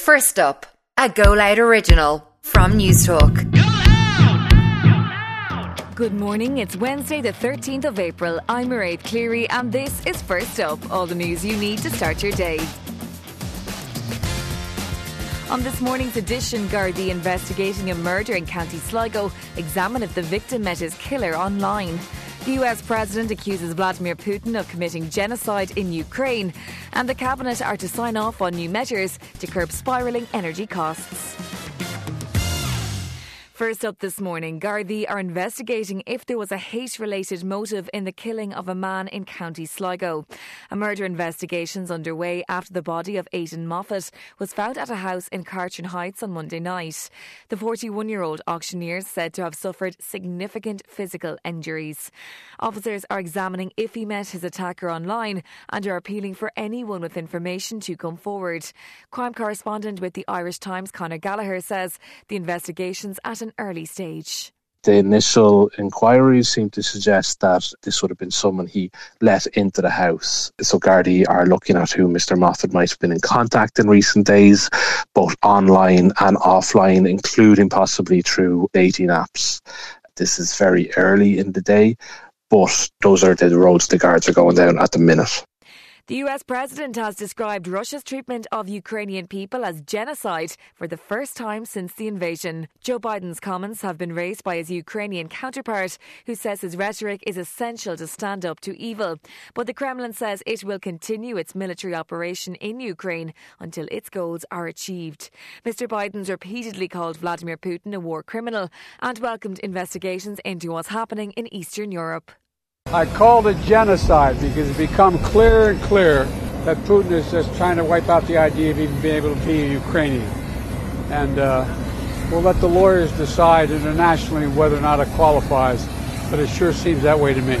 First up, a Go Loud original from News Newstalk. Good morning, it's Wednesday, the 13th of April. I'm Mairead Cleary, and this is First Up all the news you need to start your day. On this morning's edition, Gardaí investigating a murder in County Sligo examine if the victim met his killer online. The US president accuses Vladimir Putin of committing genocide in Ukraine, and the cabinet are to sign off on new measures to curb spiralling energy costs. First up this morning, Gardaí are investigating if there was a hate related motive in the killing of a man in County Sligo. A murder investigation is underway after the body of Aidan Moffitt was found at a house in Cartron Heights on Monday night. The 41 year old auctioneer is said to have suffered significant physical injuries. Officers are examining if he met his attacker online and are appealing for anyone with information to come forward. Crime correspondent with the Irish Times, Conor Gallagher, says the investigation's at an an early stage. The initial inquiries seem to suggest that this would have been someone he let into the house. So Gardaí are looking at who Mr. Moffitt might have been in contact in recent days, both online and offline, including possibly through dating apps. This is very early in the day, but those are the roads the guards are going down at the minute. The US president has described Russia's treatment of Ukrainian people as genocide for the first time since the invasion. Joe Biden's comments have been raised by his Ukrainian counterpart, who says his rhetoric is essential to stand up to evil. But the Kremlin says it will continue its military operation in Ukraine until its goals are achieved. Mr. Biden's repeatedly called Vladimir Putin a war criminal and welcomed investigations into what's happening in Eastern Europe. I called it genocide because it's become clearer and clearer that Putin is just trying to wipe out the idea of even being able to be a Ukrainian. And uh, we'll let the lawyers decide internationally whether or not it qualifies, but it sure seems that way to me.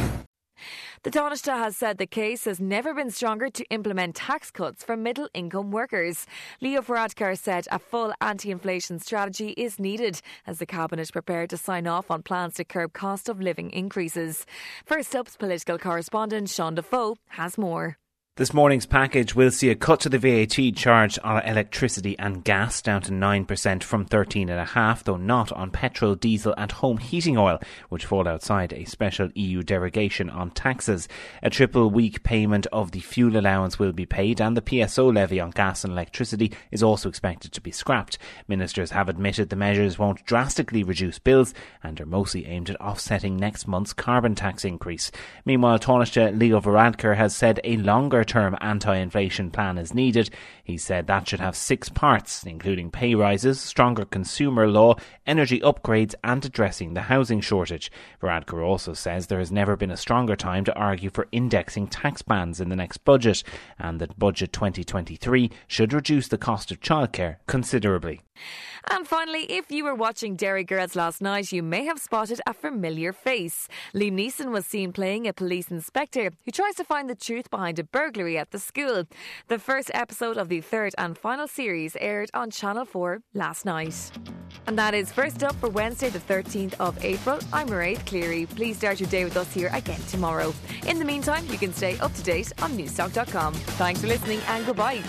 The Taoiseach has said the case has never been stronger to implement tax cuts for middle income workers. Leo Varadkar said a full anti inflation strategy is needed as the Cabinet prepared to sign off on plans to curb cost of living increases. First up's political correspondent Sean Defoe has more. This morning's package will see a cut to the VAT charge on electricity and gas down to 9% from 13.5, though not on petrol, diesel, and home heating oil, which fall outside a special EU derogation on taxes. A triple week payment of the fuel allowance will be paid, and the PSO levy on gas and electricity is also expected to be scrapped. Ministers have admitted the measures won't drastically reduce bills and are mostly aimed at offsetting next month's carbon tax increase. Meanwhile, Taoiseach Leo Varadkar has said a longer term anti inflation plan is needed. He said that should have six parts, including pay rises, stronger consumer law, energy upgrades, and addressing the housing shortage. Varadkar also says there has never been a stronger time to argue for indexing tax bands in the next budget, and that Budget 2023 should reduce the cost of childcare considerably. And finally, if you were watching Derry Girls last night, you may have spotted a familiar face. Liam Neeson was seen playing a police inspector who tries to find the truth behind a burglary at the school. The first episode of the third and final series aired on Channel 4 last night. And that is first up for Wednesday, the 13th of April. I'm Mairead Cleary. Please start your day with us here again tomorrow. In the meantime, you can stay up to date on Newstalk.com. Thanks for listening and goodbye.